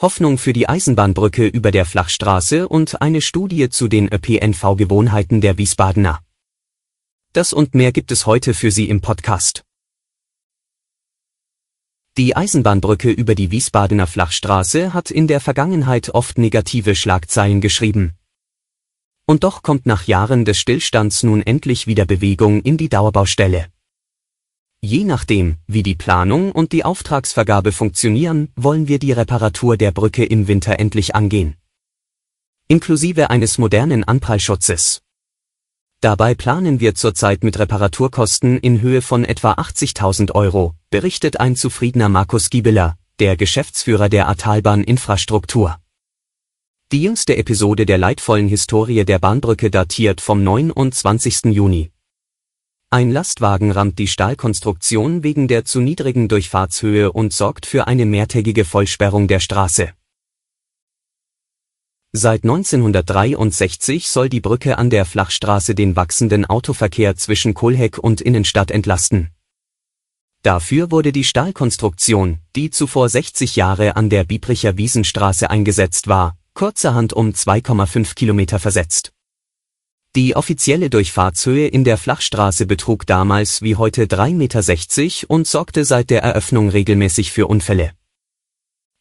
Hoffnung für die Eisenbahnbrücke über der Flachstraße und eine Studie zu den ÖPNV-Gewohnheiten der Wiesbadener. Das und mehr gibt es heute für Sie im Podcast. Die Eisenbahnbrücke über die Wiesbadener Flachstraße hat in der Vergangenheit oft negative Schlagzeilen geschrieben. Und doch kommt nach Jahren des Stillstands nun endlich wieder Bewegung in die Dauerbaustelle. Je nachdem, wie die Planung und die Auftragsvergabe funktionieren, wollen wir die Reparatur der Brücke im Winter endlich angehen. Inklusive eines modernen Anprallschutzes. Dabei planen wir zurzeit mit Reparaturkosten in Höhe von etwa 80.000 Euro, berichtet ein zufriedener Markus Giebeler, der Geschäftsführer der Atalbahn Infrastruktur. Die jüngste Episode der leidvollen Historie der Bahnbrücke datiert vom 29. Juni. Ein Lastwagen rammt die Stahlkonstruktion wegen der zu niedrigen Durchfahrtshöhe und sorgt für eine mehrtägige Vollsperrung der Straße. Seit 1963 soll die Brücke an der Flachstraße den wachsenden Autoverkehr zwischen Kohlheck und Innenstadt entlasten. Dafür wurde die Stahlkonstruktion, die zuvor 60 Jahre an der Biebricher Wiesenstraße eingesetzt war, kurzerhand um 2,5 Kilometer versetzt. Die offizielle Durchfahrtshöhe in der Flachstraße betrug damals wie heute 3,60 Meter und sorgte seit der Eröffnung regelmäßig für Unfälle.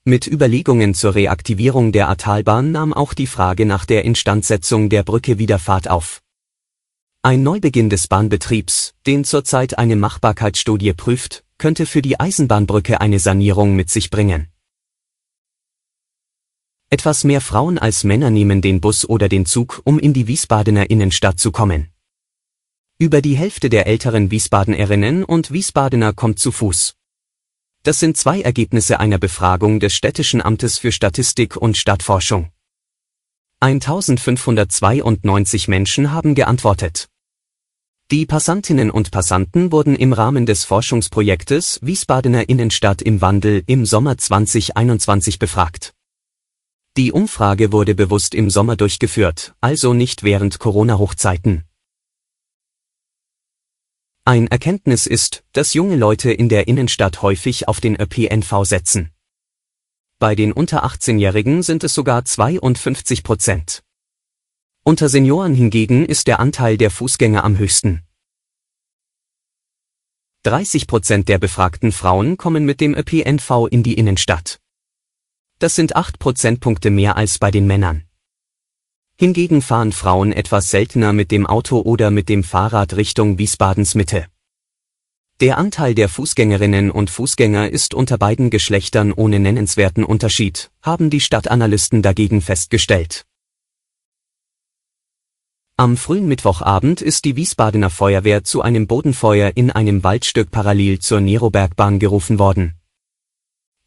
Mit Überlegungen zur Reaktivierung der Atalbahn nahm auch die Frage nach der Instandsetzung der Brücke wieder Fahrt auf. Ein Neubeginn des Bahnbetriebs, den zurzeit eine Machbarkeitsstudie prüft, könnte für die Eisenbahnbrücke eine Sanierung mit sich bringen. Etwas mehr Frauen als Männer nehmen den Bus oder den Zug, um in die Wiesbadener Innenstadt zu kommen. Über die Hälfte der älteren Wiesbadenerinnen und Wiesbadener kommt zu Fuß. Das sind zwei Ergebnisse einer Befragung des Städtischen Amtes für Statistik und Stadtforschung. 1592 Menschen haben geantwortet. Die Passantinnen und Passanten wurden im Rahmen des Forschungsprojektes Wiesbadener Innenstadt im Wandel im Sommer 2021 befragt. Die Umfrage wurde bewusst im Sommer durchgeführt, also nicht während Corona-Hochzeiten. Ein Erkenntnis ist, dass junge Leute in der Innenstadt häufig auf den ÖPNV setzen. Bei den unter 18-Jährigen sind es sogar 52 Prozent. Unter Senioren hingegen ist der Anteil der Fußgänger am höchsten. 30 Prozent der befragten Frauen kommen mit dem ÖPNV in die Innenstadt. Das sind 8 Prozentpunkte mehr als bei den Männern. Hingegen fahren Frauen etwas seltener mit dem Auto oder mit dem Fahrrad Richtung Wiesbadens Mitte. Der Anteil der Fußgängerinnen und Fußgänger ist unter beiden Geschlechtern ohne nennenswerten Unterschied, haben die Stadtanalysten dagegen festgestellt. Am frühen Mittwochabend ist die Wiesbadener Feuerwehr zu einem Bodenfeuer in einem Waldstück parallel zur Nerobergbahn gerufen worden.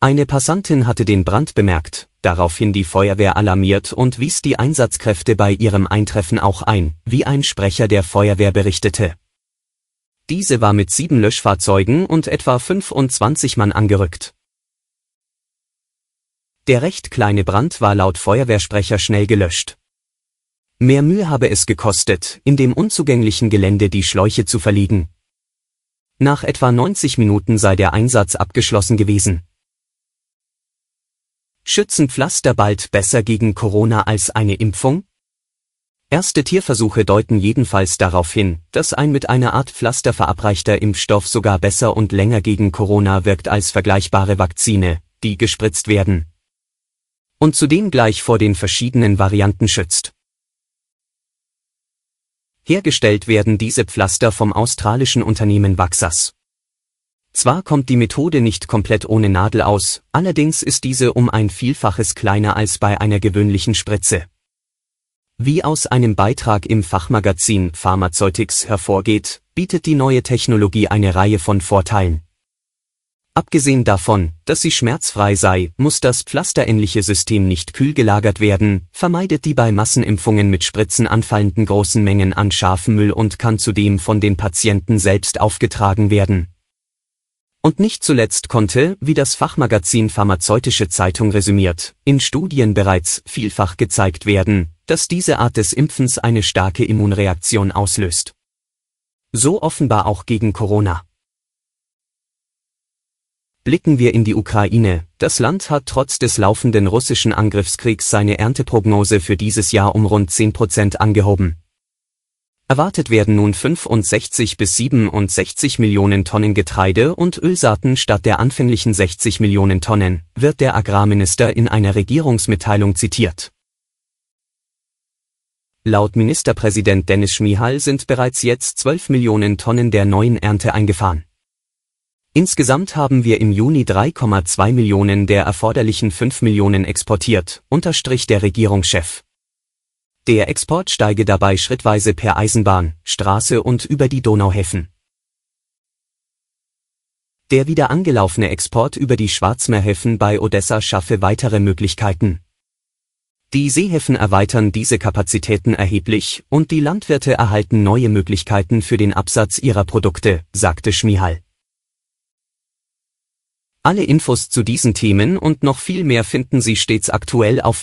Eine Passantin hatte den Brand bemerkt, daraufhin die Feuerwehr alarmiert und wies die Einsatzkräfte bei ihrem Eintreffen auch ein, wie ein Sprecher der Feuerwehr berichtete. Diese war mit sieben Löschfahrzeugen und etwa 25 Mann angerückt. Der recht kleine Brand war laut Feuerwehrsprecher schnell gelöscht. Mehr Mühe habe es gekostet, in dem unzugänglichen Gelände die Schläuche zu verlegen. Nach etwa 90 Minuten sei der Einsatz abgeschlossen gewesen. Schützen Pflaster bald besser gegen Corona als eine Impfung? Erste Tierversuche deuten jedenfalls darauf hin, dass ein mit einer Art Pflaster verabreichter Impfstoff sogar besser und länger gegen Corona wirkt als vergleichbare Vakzine, die gespritzt werden. Und zudem gleich vor den verschiedenen Varianten schützt. Hergestellt werden diese Pflaster vom australischen Unternehmen Vaxas. Zwar kommt die Methode nicht komplett ohne Nadel aus, allerdings ist diese um ein Vielfaches kleiner als bei einer gewöhnlichen Spritze. Wie aus einem Beitrag im Fachmagazin Pharmaceutics hervorgeht, bietet die neue Technologie eine Reihe von Vorteilen. Abgesehen davon, dass sie schmerzfrei sei, muss das pflasterähnliche System nicht kühl gelagert werden, vermeidet die bei Massenimpfungen mit Spritzen anfallenden großen Mengen an Schafmüll und kann zudem von den Patienten selbst aufgetragen werden. Und nicht zuletzt konnte, wie das Fachmagazin Pharmazeutische Zeitung resümiert, in Studien bereits vielfach gezeigt werden, dass diese Art des Impfens eine starke Immunreaktion auslöst. So offenbar auch gegen Corona. Blicken wir in die Ukraine. Das Land hat trotz des laufenden russischen Angriffskriegs seine Ernteprognose für dieses Jahr um rund 10 Prozent angehoben. Erwartet werden nun 65 bis 67 Millionen Tonnen Getreide und Ölsaaten statt der anfänglichen 60 Millionen Tonnen, wird der Agrarminister in einer Regierungsmitteilung zitiert. Laut Ministerpräsident Dennis Schmihal sind bereits jetzt 12 Millionen Tonnen der neuen Ernte eingefahren. Insgesamt haben wir im Juni 3,2 Millionen der erforderlichen 5 Millionen exportiert, unterstrich der Regierungschef. Der Export steige dabei schrittweise per Eisenbahn, Straße und über die Donauhäfen. Der wieder angelaufene Export über die Schwarzmeerhäfen bei Odessa schaffe weitere Möglichkeiten. Die Seehäfen erweitern diese Kapazitäten erheblich und die Landwirte erhalten neue Möglichkeiten für den Absatz ihrer Produkte, sagte Schmihal. Alle Infos zu diesen Themen und noch viel mehr finden Sie stets aktuell auf